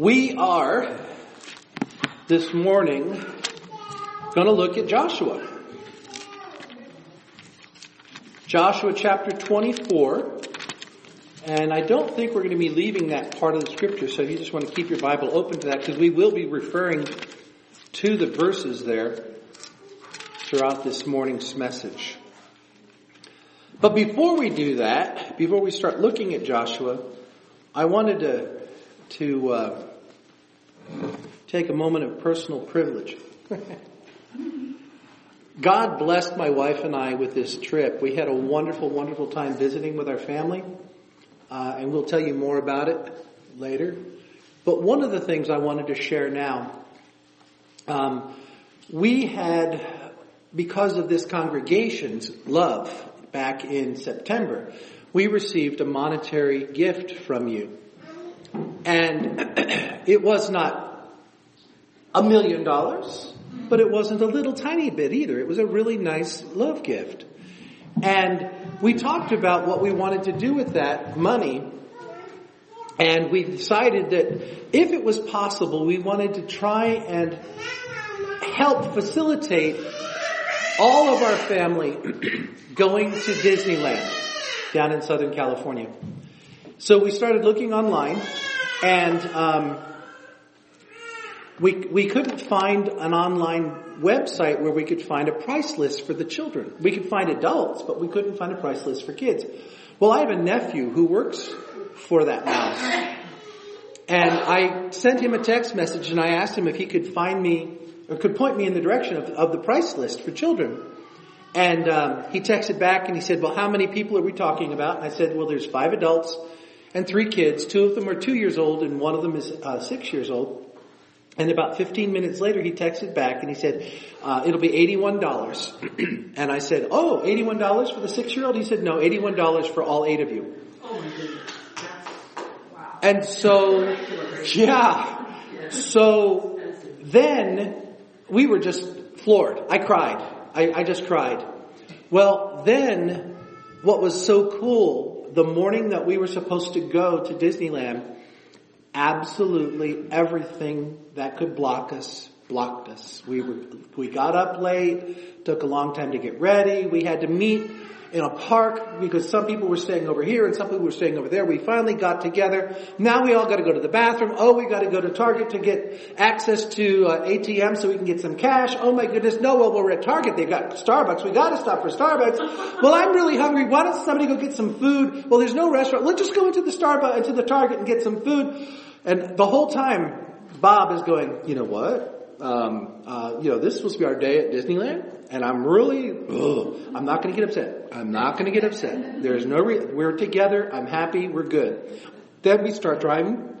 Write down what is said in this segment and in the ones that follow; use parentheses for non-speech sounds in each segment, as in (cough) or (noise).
We are this morning going to look at Joshua. Joshua chapter 24. And I don't think we're going to be leaving that part of the scripture, so you just want to keep your Bible open to that because we will be referring to the verses there throughout this morning's message. But before we do that, before we start looking at Joshua, I wanted to to uh, take a moment of personal privilege. God blessed my wife and I with this trip. We had a wonderful, wonderful time visiting with our family, uh, and we'll tell you more about it later. But one of the things I wanted to share now, um, we had, because of this congregation's love back in September, we received a monetary gift from you. And (clears throat) it was not a million dollars, but it wasn't a little tiny bit either. It was a really nice love gift. And we talked about what we wanted to do with that money. And we decided that if it was possible, we wanted to try and help facilitate all of our family (clears throat) going to Disneyland down in Southern California. So we started looking online, and um, we we couldn't find an online website where we could find a price list for the children. We could find adults, but we couldn't find a price list for kids. Well, I have a nephew who works for that mouse. And I sent him a text message and I asked him if he could find me or could point me in the direction of, of the price list for children. And um, he texted back and he said, well, how many people are we talking about? And I said, well, there's five adults and three kids. Two of them are two years old and one of them is uh, six years old. And about 15 minutes later, he texted back and he said, uh, it'll be $81. (clears throat) and I said, oh, $81 for the six-year-old? He said, no, $81 for all eight of you. Oh my goodness. Wow. And so, yeah. So then we were just floored. I cried. I, I just cried. Well, then what was so cool, the morning that we were supposed to go to Disneyland, absolutely everything that could block us blocked us. We were, we got up late, took a long time to get ready, we had to meet in a park because some people were staying over here and some people were staying over there. We finally got together. Now we all got to go to the bathroom. Oh, we got to go to Target to get access to uh, ATM so we can get some cash. Oh my goodness, no, well we're at Target. They've got Starbucks. We got to stop for Starbucks. well, I'm really hungry. Why don't somebody go get some food? Well, there's no restaurant. Let's just go into the Starbucks, into the Target and get some food. And the whole time, Bob is going, you know what? Um, uh, you know, this is supposed to be our day at Disneyland, and I'm really, ugh, I'm not going to get upset. I'm not going to get upset. There's no, re- we're together. I'm happy. We're good. Then we start driving,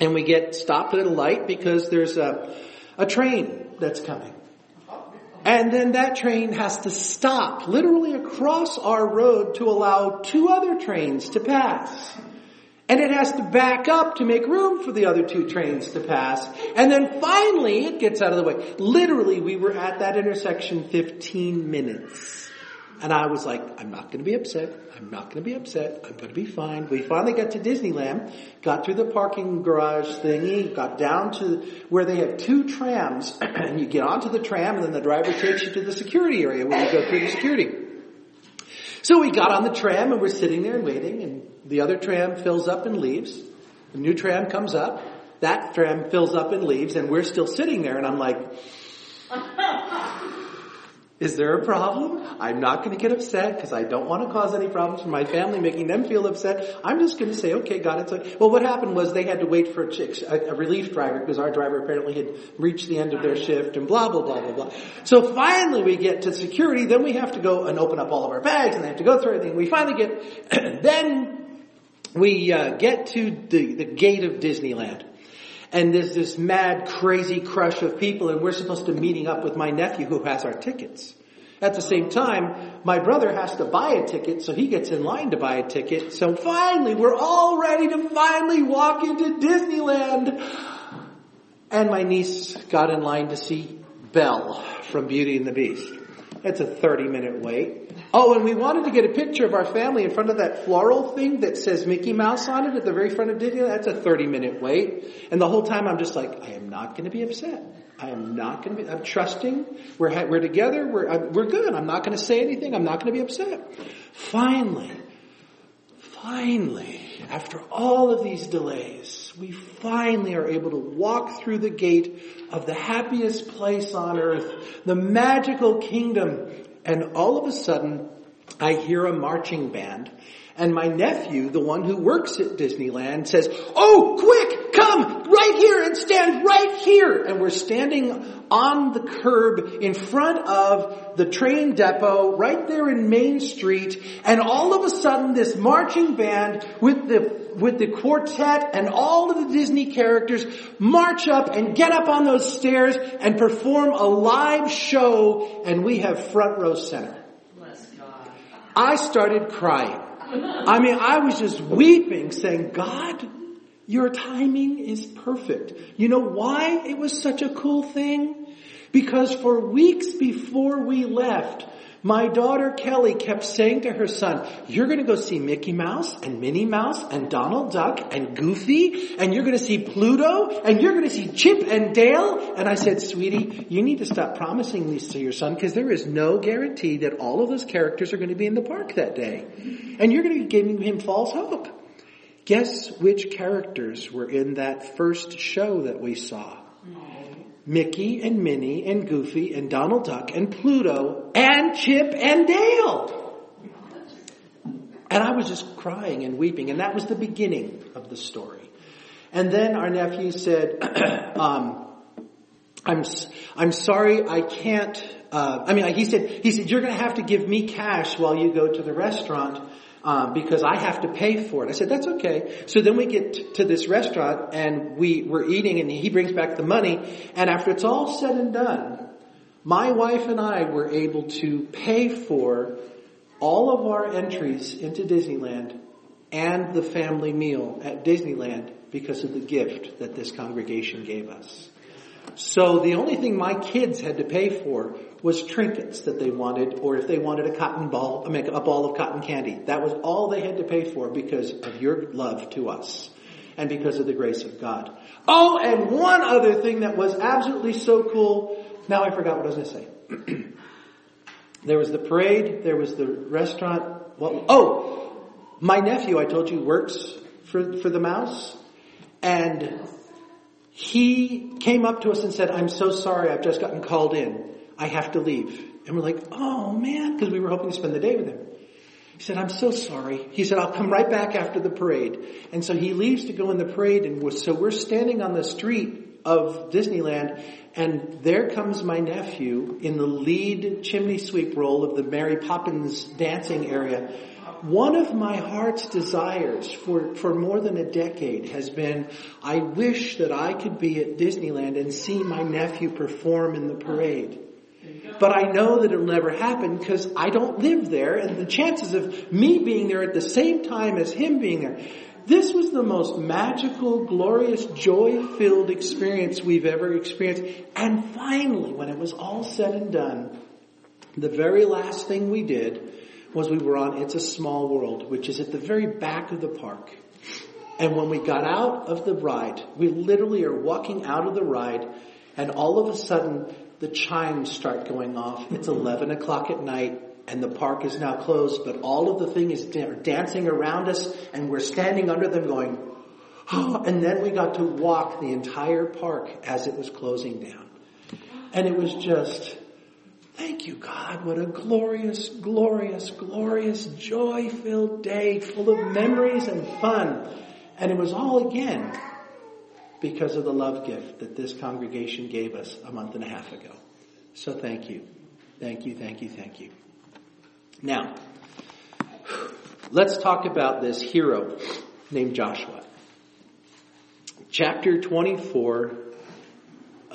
and we get stopped at a light because there's a, a train that's coming. And then that train has to stop literally across our road to allow two other trains to pass. And it has to back up to make room for the other two trains to pass. And then finally it gets out of the way. Literally we were at that intersection 15 minutes. And I was like, I'm not going to be upset. I'm not going to be upset. I'm going to be fine. We finally got to Disneyland, got through the parking garage thingy, got down to where they have two trams, and you get onto the tram, and then the driver takes you to the security area where you go through the security. So we got on the tram and we're sitting there and waiting, and the other tram fills up and leaves. The new tram comes up. That tram fills up and leaves, and we're still sitting there, and I'm like, is there a problem? I'm not going to get upset because I don't want to cause any problems for my family, making them feel upset. I'm just going to say, okay, God, it's okay. Well, what happened was they had to wait for a, a relief driver because our driver apparently had reached the end of their shift and blah, blah, blah, blah, blah. So finally we get to security, then we have to go and open up all of our bags and they have to go through everything. We finally get, (clears throat) then we uh, get to the, the gate of Disneyland and there's this mad, crazy crush of people, and we're supposed to be meeting up with my nephew who has our tickets. At the same time, my brother has to buy a ticket, so he gets in line to buy a ticket. So finally, we're all ready to finally walk into Disneyland. And my niece got in line to see Belle from Beauty and the Beast. It's a 30 minute wait. Oh, and we wanted to get a picture of our family in front of that floral thing that says Mickey Mouse on it at the very front of Disney. That's a 30 minute wait. And the whole time I'm just like, I am not going to be upset. I am not going to be, I'm trusting. We're, we're together. We're, we're good. I'm not going to say anything. I'm not going to be upset. Finally, finally, after all of these delays, we finally are able to walk through the gate of the happiest place on earth, the magical kingdom. And all of a sudden, I hear a marching band and my nephew, the one who works at Disneyland, says, Oh, quick, come right here and stand right here. And we're standing on the curb in front of the train depot right there in Main Street. And all of a sudden this marching band with the, with the quartet and all of the Disney characters march up and get up on those stairs and perform a live show and we have front row center. I started crying. I mean, I was just weeping saying, God, your timing is perfect. You know why it was such a cool thing? Because for weeks before we left, my daughter Kelly kept saying to her son, you're gonna go see Mickey Mouse and Minnie Mouse and Donald Duck and Goofy and you're gonna see Pluto and you're gonna see Chip and Dale. And I said, sweetie, you need to stop promising these to your son because there is no guarantee that all of those characters are gonna be in the park that day. And you're gonna be giving him false hope. Guess which characters were in that first show that we saw? Mickey and Minnie and Goofy and Donald Duck and Pluto and Chip and Dale. And I was just crying and weeping, and that was the beginning of the story. And then our nephew said, (clears throat) um, "I'm I'm sorry, I can't." Uh, I mean, he said he said you're going to have to give me cash while you go to the restaurant um, because I have to pay for it. I said, that's okay. So then we get to this restaurant and we were eating and he brings back the money. And after it's all said and done, my wife and I were able to pay for all of our entries into Disneyland and the family meal at Disneyland because of the gift that this congregation gave us. So the only thing my kids had to pay for was trinkets that they wanted, or if they wanted a cotton ball, I mean, a ball of cotton candy. That was all they had to pay for because of your love to us and because of the grace of God. Oh, and one other thing that was absolutely so cool. Now I forgot what I was going to say. (clears throat) there was the parade. There was the restaurant. What, oh, my nephew, I told you, works for, for the mouse. And he came up to us and said, I'm so sorry, I've just gotten called in. I have to leave. And we're like, oh man, because we were hoping to spend the day with him. He said, I'm so sorry. He said, I'll come right back after the parade. And so he leaves to go in the parade and so we're standing on the street of Disneyland and there comes my nephew in the lead chimney sweep role of the Mary Poppins dancing area one of my heart's desires for, for more than a decade has been, I wish that I could be at Disneyland and see my nephew perform in the parade. But I know that it'll never happen because I don't live there and the chances of me being there at the same time as him being there. This was the most magical, glorious, joy-filled experience we've ever experienced. And finally, when it was all said and done, the very last thing we did was we were on It's a Small World, which is at the very back of the park. And when we got out of the ride, we literally are walking out of the ride and all of a sudden the chimes start going off. It's 11 o'clock at night and the park is now closed, but all of the thing is dancing around us and we're standing under them going, oh, and then we got to walk the entire park as it was closing down. And it was just, Thank you, God. What a glorious, glorious, glorious, joy filled day full of memories and fun. And it was all again because of the love gift that this congregation gave us a month and a half ago. So thank you. Thank you, thank you, thank you. Now, let's talk about this hero named Joshua. Chapter 24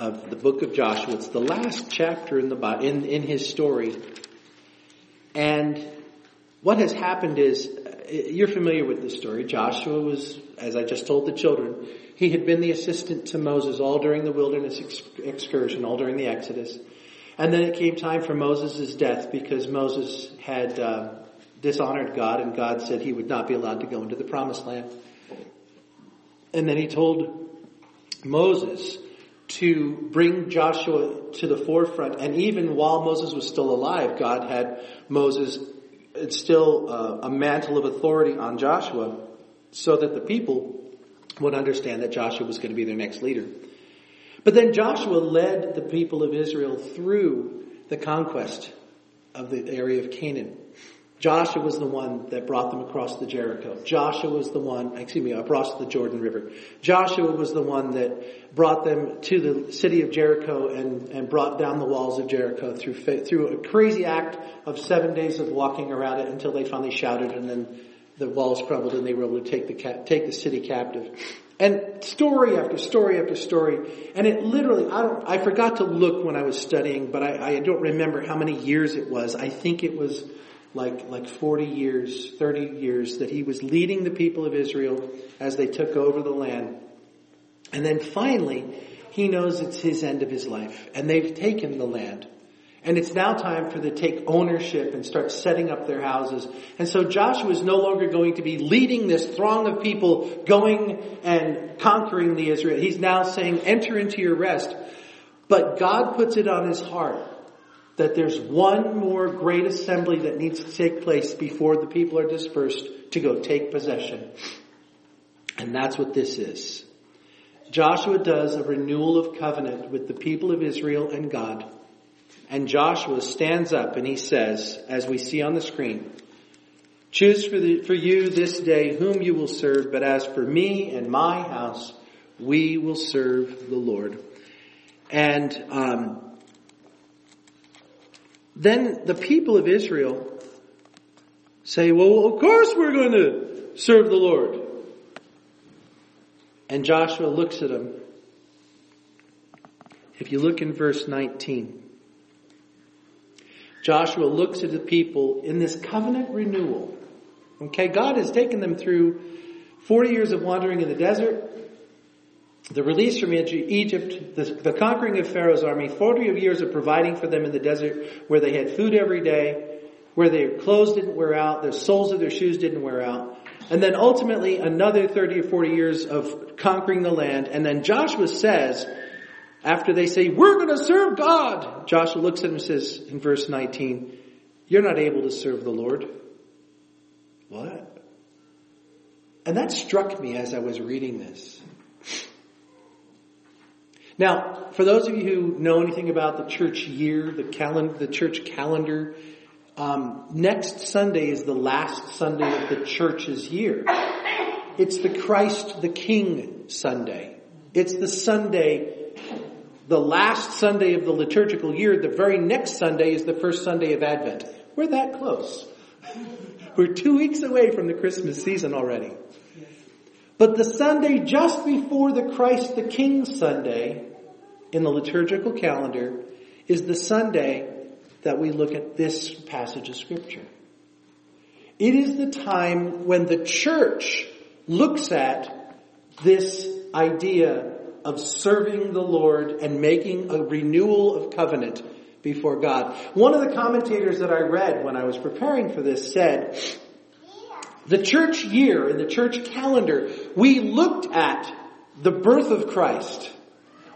of the book of Joshua. It's the last chapter in the in in his story. And what has happened is you're familiar with this story. Joshua was, as I just told the children, he had been the assistant to Moses all during the wilderness excursion, all during the Exodus. And then it came time for Moses' death because Moses had uh, dishonored God and God said he would not be allowed to go into the promised land. And then he told Moses to bring Joshua to the forefront. And even while Moses was still alive, God had Moses instill uh, a mantle of authority on Joshua so that the people would understand that Joshua was going to be their next leader. But then Joshua led the people of Israel through the conquest of the area of Canaan. Joshua was the one that brought them across the Jericho. Joshua was the one, excuse me, across the Jordan River. Joshua was the one that brought them to the city of Jericho and, and brought down the walls of Jericho through, through a crazy act of seven days of walking around it until they finally shouted and then the walls crumbled and they were able to take the, take the city captive. And story after story after story. And it literally, I don't, I forgot to look when I was studying, but I, I don't remember how many years it was. I think it was like, like 40 years, 30 years that he was leading the people of Israel as they took over the land. And then finally, he knows it's his end of his life and they've taken the land. And it's now time for them to take ownership and start setting up their houses. And so Joshua is no longer going to be leading this throng of people going and conquering the Israel. He's now saying, enter into your rest. But God puts it on his heart that there's one more great assembly that needs to take place before the people are dispersed to go take possession. And that's what this is. Joshua does a renewal of covenant with the people of Israel and God. And Joshua stands up and he says, as we see on the screen, choose for, the, for you this day whom you will serve, but as for me and my house, we will serve the Lord. And um, then the people of Israel say, well, of course we're going to serve the Lord. And Joshua looks at them. If you look in verse 19, Joshua looks at the people in this covenant renewal. Okay, God has taken them through 40 years of wandering in the desert, the release from Egypt, the, conquering of Pharaoh's army, 40 years of providing for them in the desert where they had food every day, where their clothes didn't wear out, the soles of their shoes didn't wear out. And then ultimately another 30 or 40 years of conquering the land. And then Joshua says, after they say, we're going to serve God, Joshua looks at him and says in verse 19, you're not able to serve the Lord. What? And that struck me as I was reading this. Now, for those of you who know anything about the church year, the calendar, the church calendar, um, next Sunday is the last Sunday of the church's year. It's the Christ the King Sunday. It's the Sunday the last Sunday of the liturgical year, the very next Sunday is the first Sunday of Advent. We're that close. (laughs) We're two weeks away from the Christmas season already. But the Sunday just before the Christ the King Sunday in the liturgical calendar is the Sunday that we look at this passage of scripture. It is the time when the church looks at this idea of serving the Lord and making a renewal of covenant before God. One of the commentators that I read when I was preparing for this said, the church year in the church calendar, we looked at the birth of Christ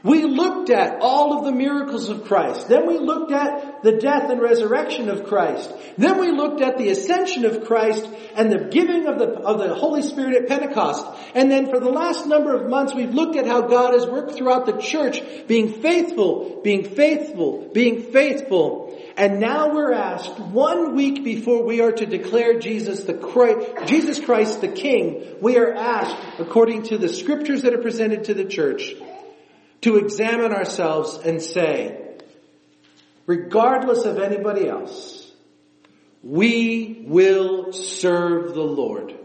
we looked at all of the miracles of Christ. Then we looked at the death and resurrection of Christ. Then we looked at the ascension of Christ and the giving of the, of the Holy Spirit at Pentecost. And then for the last number of months, we've looked at how God has worked throughout the church, being faithful, being faithful, being faithful. And now we're asked one week before we are to declare Jesus the Christ, Jesus Christ the King, we are asked, according to the scriptures that are presented to the church, to examine ourselves and say, regardless of anybody else, we will serve the Lord.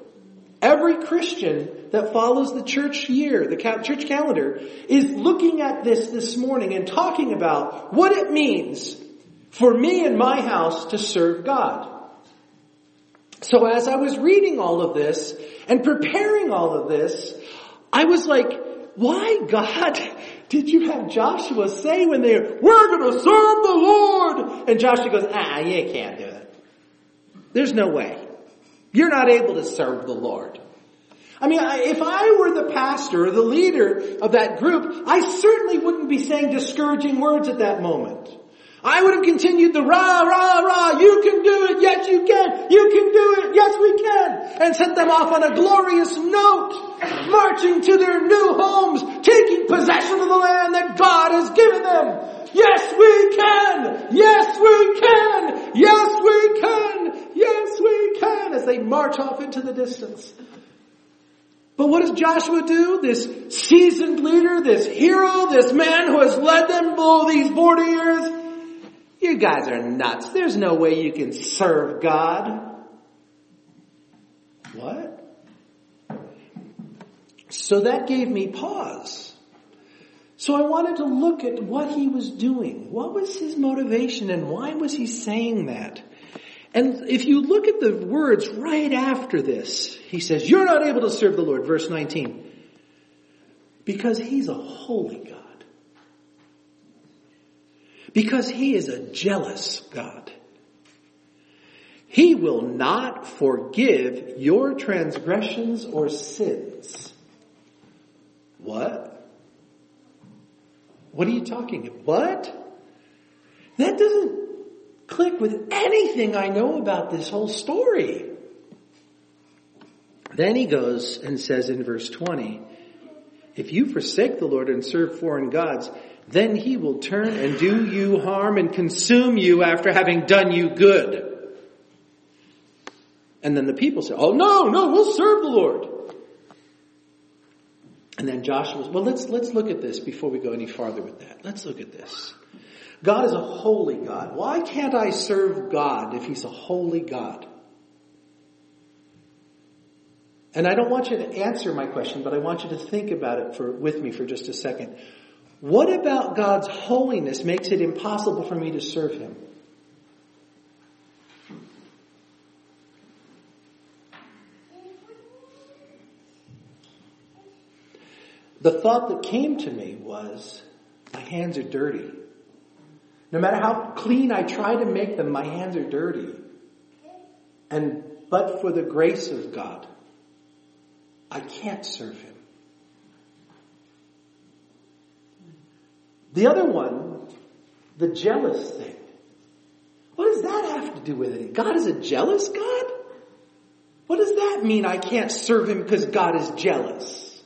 Every Christian that follows the church year, the church calendar, is looking at this this morning and talking about what it means for me and my house to serve God. So as I was reading all of this and preparing all of this, I was like, why God did you have Joshua say when they are, we're going to serve the Lord? And Joshua goes, ah, you can't do it. There's no way. You're not able to serve the Lord. I mean, if I were the pastor or the leader of that group, I certainly wouldn't be saying discouraging words at that moment. I would have continued the rah, rah, rah, you can do it, yes you can, you can do it, yes we can, and sent them off on a glorious note, marching to their new homes, taking possession of the land that God has given them. Yes we can, yes we can, yes we can, yes we can, as they march off into the distance. But what does Joshua do? This seasoned leader, this hero, this man who has led them all these 40 years, you guys are nuts. There's no way you can serve God. What? So that gave me pause. So I wanted to look at what he was doing. What was his motivation and why was he saying that? And if you look at the words right after this, he says, you're not able to serve the Lord, verse 19. Because he's a holy. Because he is a jealous God. He will not forgive your transgressions or sins. What? What are you talking about? What? That doesn't click with anything I know about this whole story. Then he goes and says in verse 20, if you forsake the Lord and serve foreign gods, then he will turn and do you harm and consume you after having done you good. And then the people say, oh no, no, we'll serve the Lord. And then Joshua, well let's, let's look at this before we go any farther with that. Let's look at this. God is a holy God. Why can't I serve God if He's a holy God? And I don't want you to answer my question, but I want you to think about it for, with me for just a second. What about God's holiness makes it impossible for me to serve Him? The thought that came to me was, my hands are dirty. No matter how clean I try to make them, my hands are dirty. And but for the grace of God, I can't serve Him. The other one, the jealous thing. What does that have to do with it? God is a jealous God? What does that mean I can't serve Him because God is jealous?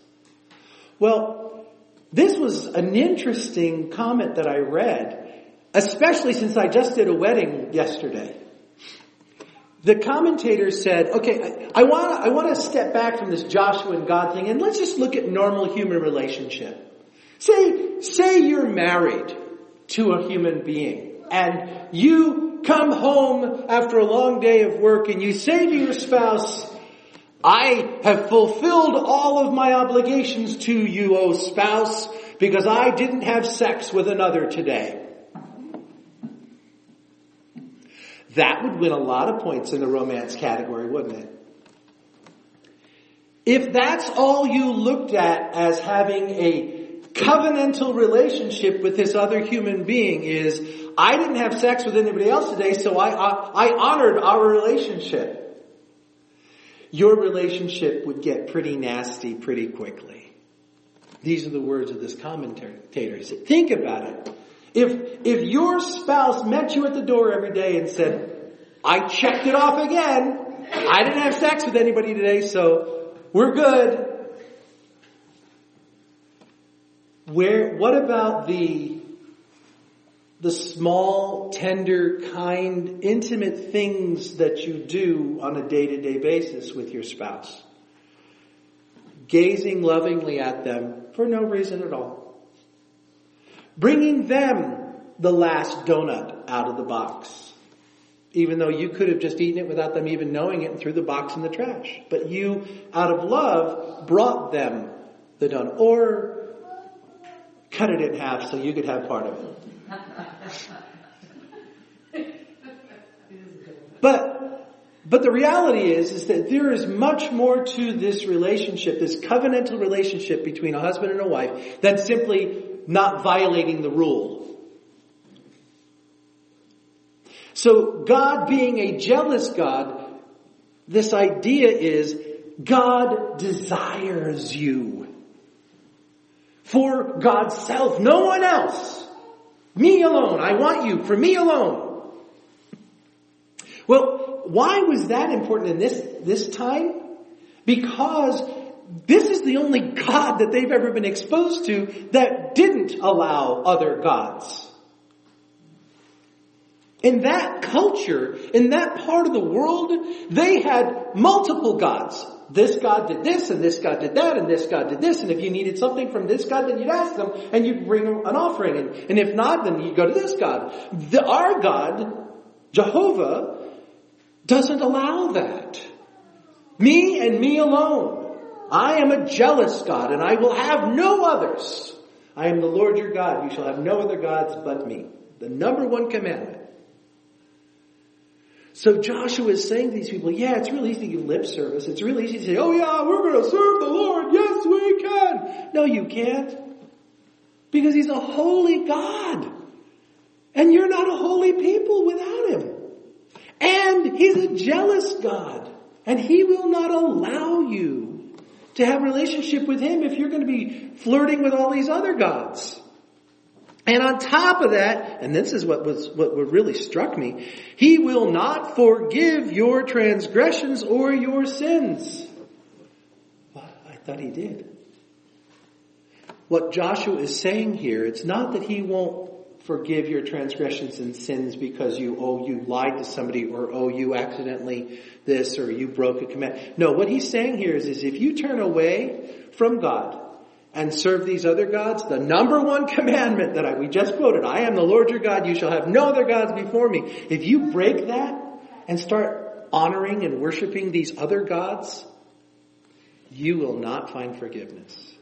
Well, this was an interesting comment that I read, especially since I just did a wedding yesterday. The commentator said, okay, I, I want to step back from this Joshua and God thing and let's just look at normal human relationship. Say, say you're married to a human being and you come home after a long day of work and you say to your spouse, I have fulfilled all of my obligations to you, O spouse, because I didn't have sex with another today. That would win a lot of points in the romance category, wouldn't it? If that's all you looked at as having a covenantal relationship with this other human being is, I didn't have sex with anybody else today, so I, I, I honored our relationship your relationship would get pretty nasty pretty quickly. These are the words of this commentator. He said, think about it. If, if your spouse met you at the door every day and said, I checked it off again, I didn't have sex with anybody today, so we're good. Where, what about the the small, tender, kind, intimate things that you do on a day-to-day basis with your spouse. Gazing lovingly at them for no reason at all. Bringing them the last donut out of the box. Even though you could have just eaten it without them even knowing it and threw the box in the trash. But you, out of love, brought them the donut. Or cut it in half so you could have part of it. But But the reality is, is that there is much more to this relationship, this covenantal relationship between a husband and a wife, than simply not violating the rule. So God being a jealous God, this idea is God desires you. For God's self, no one else. Me alone. I want you for me alone. Well, why was that important in this, this time? Because this is the only God that they've ever been exposed to that didn't allow other gods. In that culture, in that part of the world, they had multiple gods. This God did this, and this God did that, and this God did this, and if you needed something from this God, then you'd ask them, and you'd bring an offering, and, and if not, then you'd go to this God. The, our God, Jehovah, doesn't allow that. Me and me alone. I am a jealous God, and I will have no others. I am the Lord your God. You shall have no other gods but me. The number one commandment. So Joshua is saying to these people, yeah, it's really easy to give lip service. It's really easy to say, oh yeah, we're going to serve the Lord. Yes, we can. No, you can't. Because he's a holy God. And you're not a holy people without him. And he's a jealous God. And he will not allow you to have a relationship with him if you're going to be flirting with all these other gods. And on top of that, and this is what was, what really struck me, he will not forgive your transgressions or your sins. Well, I thought he did. What Joshua is saying here, it's not that he won't forgive your transgressions and sins because you, oh, you lied to somebody or oh, you accidentally this or you broke a command. No, what he's saying here is, is if you turn away from God, and serve these other gods, the number one (laughs) commandment that I, we just quoted, I am the Lord your God, you shall have no other gods before me. If you break that and start honoring and worshiping these other gods, you will not find forgiveness.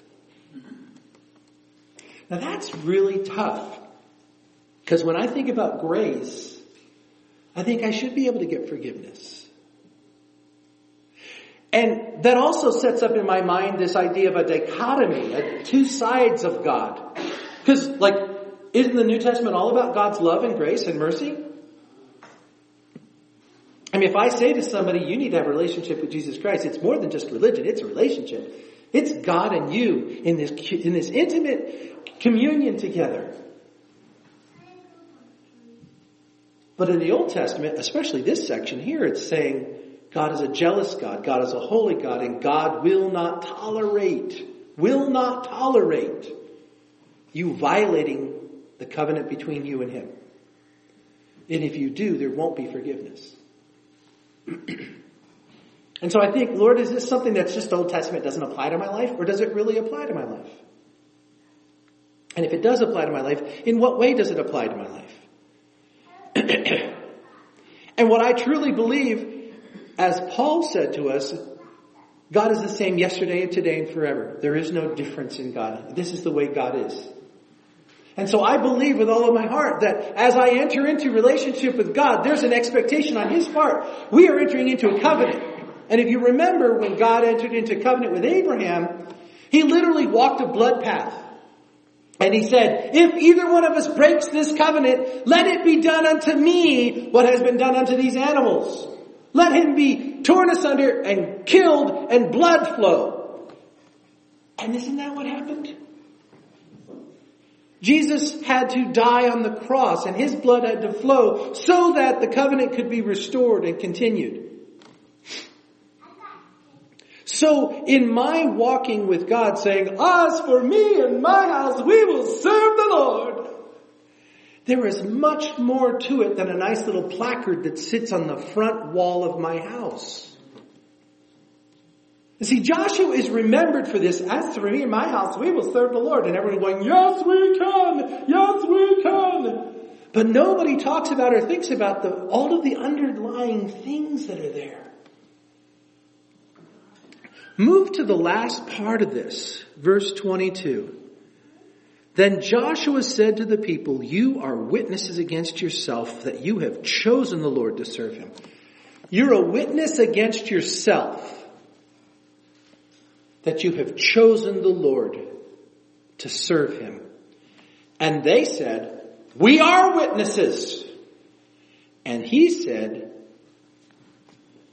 Now that's really tough. Because when I think about grace, I think I should be able to get forgiveness. And that also sets up in my mind this idea of a dichotomy, two sides of God. Because, like, isn't the New Testament all about God's love and grace and mercy? I mean, if I say to somebody, you need to have a relationship with Jesus Christ, it's more than just religion, it's a relationship. It's God and you in this, in this intimate communion together. But in the Old Testament, especially this section here, it's saying, God is a jealous God. God is a holy God and God will not tolerate, will not tolerate you violating the covenant between you and Him. And if you do, there won't be forgiveness. (clears throat) and so I think, Lord, is this something that's just Old Testament doesn't apply to my life or does it really apply to my life? And if it does apply to my life, in what way does it apply to my life? (clears throat) and what I truly believe as Paul said to us, God is the same yesterday and today and forever. There is no difference in God. This is the way God is. And so I believe with all of my heart that as I enter into relationship with God, there's an expectation on His part. We are entering into a covenant. And if you remember when God entered into covenant with Abraham, He literally walked a blood path. And He said, if either one of us breaks this covenant, let it be done unto me what has been done unto these animals. Let him be torn asunder and killed and blood flow. And isn't that what happened? Jesus had to die on the cross and his blood had to flow so that the covenant could be restored and continued. So in my walking with God saying, as for me and my house, we will serve the Lord. There is much more to it than a nice little placard that sits on the front wall of my house. You see, Joshua is remembered for this. As for me and my house, we will serve the Lord. And everyone going, yes, we can. Yes, we can. But nobody talks about or thinks about the, all of the underlying things that are there. Move to the last part of this, verse 22. Then Joshua said to the people, You are witnesses against yourself that you have chosen the Lord to serve him. You're a witness against yourself that you have chosen the Lord to serve him. And they said, we are witnesses. And he said,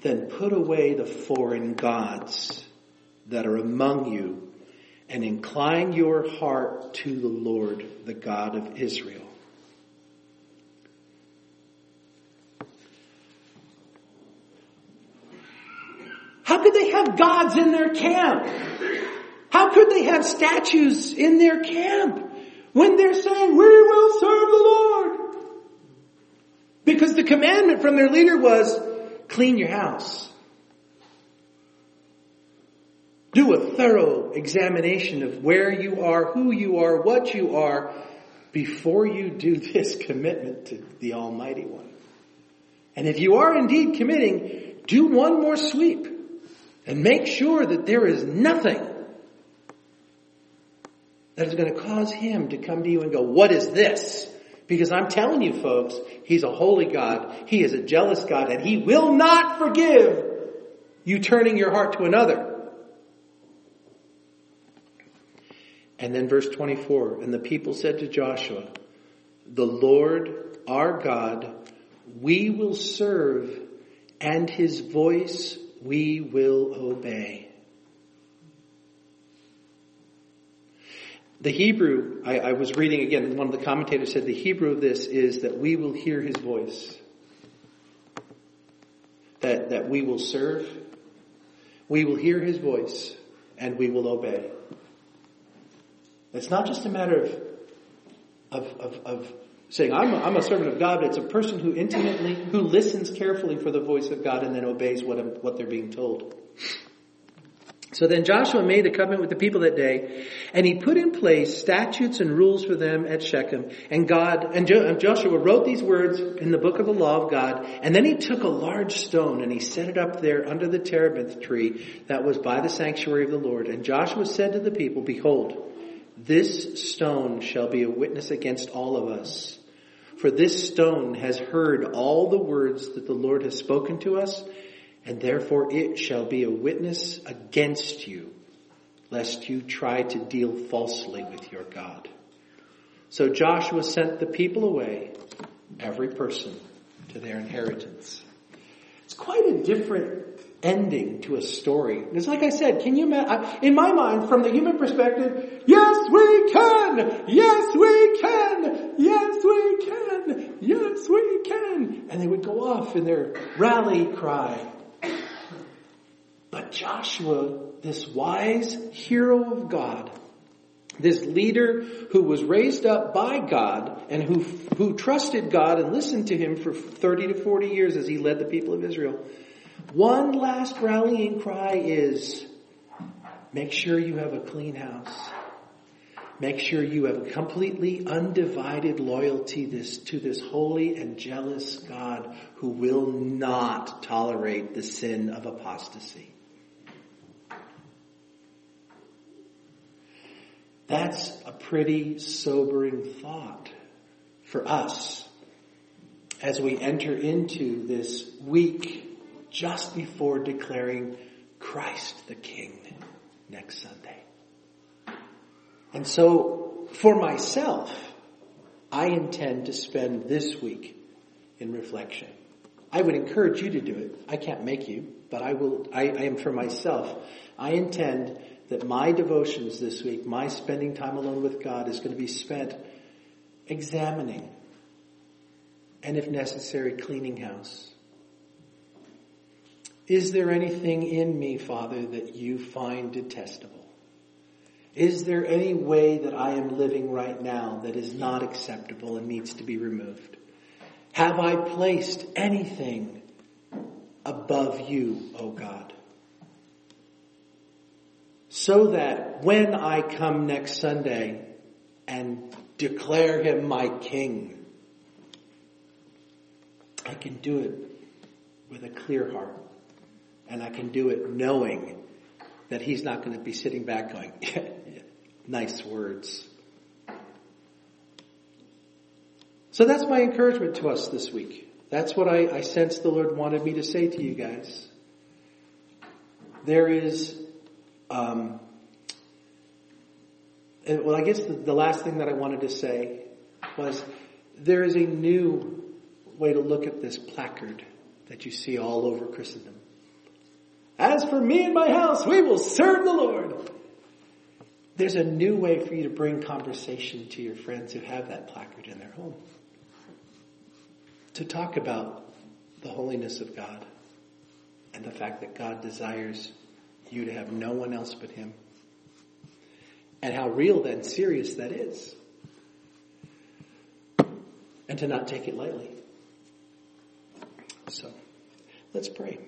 then put away the foreign gods that are among you and incline your heart to the Lord, the God of Israel. How could they have gods in their camp? How could they have statues in their camp when they're saying, we will serve the Lord? Because the commandment from their leader was, clean your house. Do a thorough examination of where you are, who you are, what you are, before you do this commitment to the Almighty One. And if you are indeed committing, do one more sweep and make sure that there is nothing that is going to cause Him to come to you and go, what is this? Because I'm telling you folks, He's a holy God. He is a jealous God and He will not forgive you turning your heart to another. And then verse 24, and the people said to Joshua, the Lord our God we will serve and his voice we will obey. The Hebrew, I, I, was reading again, one of the commentators said the Hebrew of this is that we will hear his voice. That, that we will serve, we will hear his voice, and we will obey. It's not just a matter of, of, of, of saying, I'm a, I'm a servant of God. It's a person who intimately, who listens carefully for the voice of God and then obeys what, what they're being told. So then Joshua made a covenant with the people that day, and he put in place statutes and rules for them at Shechem. And God, and, jo, and Joshua wrote these words in the book of the law of God, and then he took a large stone and he set it up there under the terebinth tree that was by the sanctuary of the Lord. And Joshua said to the people, behold, this stone shall be a witness against all of us. For this stone has heard all the words that the Lord has spoken to us, and therefore it shall be a witness against you, lest you try to deal falsely with your God. So Joshua sent the people away, every person to their inheritance. It's quite a different ending to a story. It's like I said, can you imagine, in my mind, from the human perspective, yes we can! Yes we can! Yes we can! Yes we can! And they would go off in their rally cry. But Joshua, this wise hero of God, this leader who was raised up by God and who, who trusted God and listened to him for 30 to 40 years as he led the people of Israel, one last rallying cry is, make sure you have a clean house. Make sure you have a completely undivided loyalty this, to this holy and jealous God who will not tolerate the sin of apostasy. That's a pretty sobering thought for us as we enter into this week just before declaring Christ the King next Sunday. And so, for myself, I intend to spend this week in reflection. I would encourage you to do it. I can't make you, but I will, I, I am for myself. I intend that my devotions this week, my spending time alone with God is going to be spent examining and if necessary cleaning house is there anything in me, Father, that you find detestable? Is there any way that I am living right now that is not acceptable and needs to be removed? Have I placed anything above you, O God? So that when I come next Sunday and declare him my king, I can do it with a clear heart and I can do it knowing that he's not going to be sitting back going, (laughs) nice words. So that's my encouragement to us this week. That's what I, I sense the Lord wanted me to say to you guys. There is, um, and well, I guess the, the last thing that I wanted to say was there is a new way to look at this placard that you see all over Christendom. As for me and my house, we will serve the Lord. There's a new way for you to bring conversation to your friends who have that placard in their home. To talk about the holiness of God and the fact that God desires you to have no one else but Him. And how real and serious that is. And to not take it lightly. So, let's pray.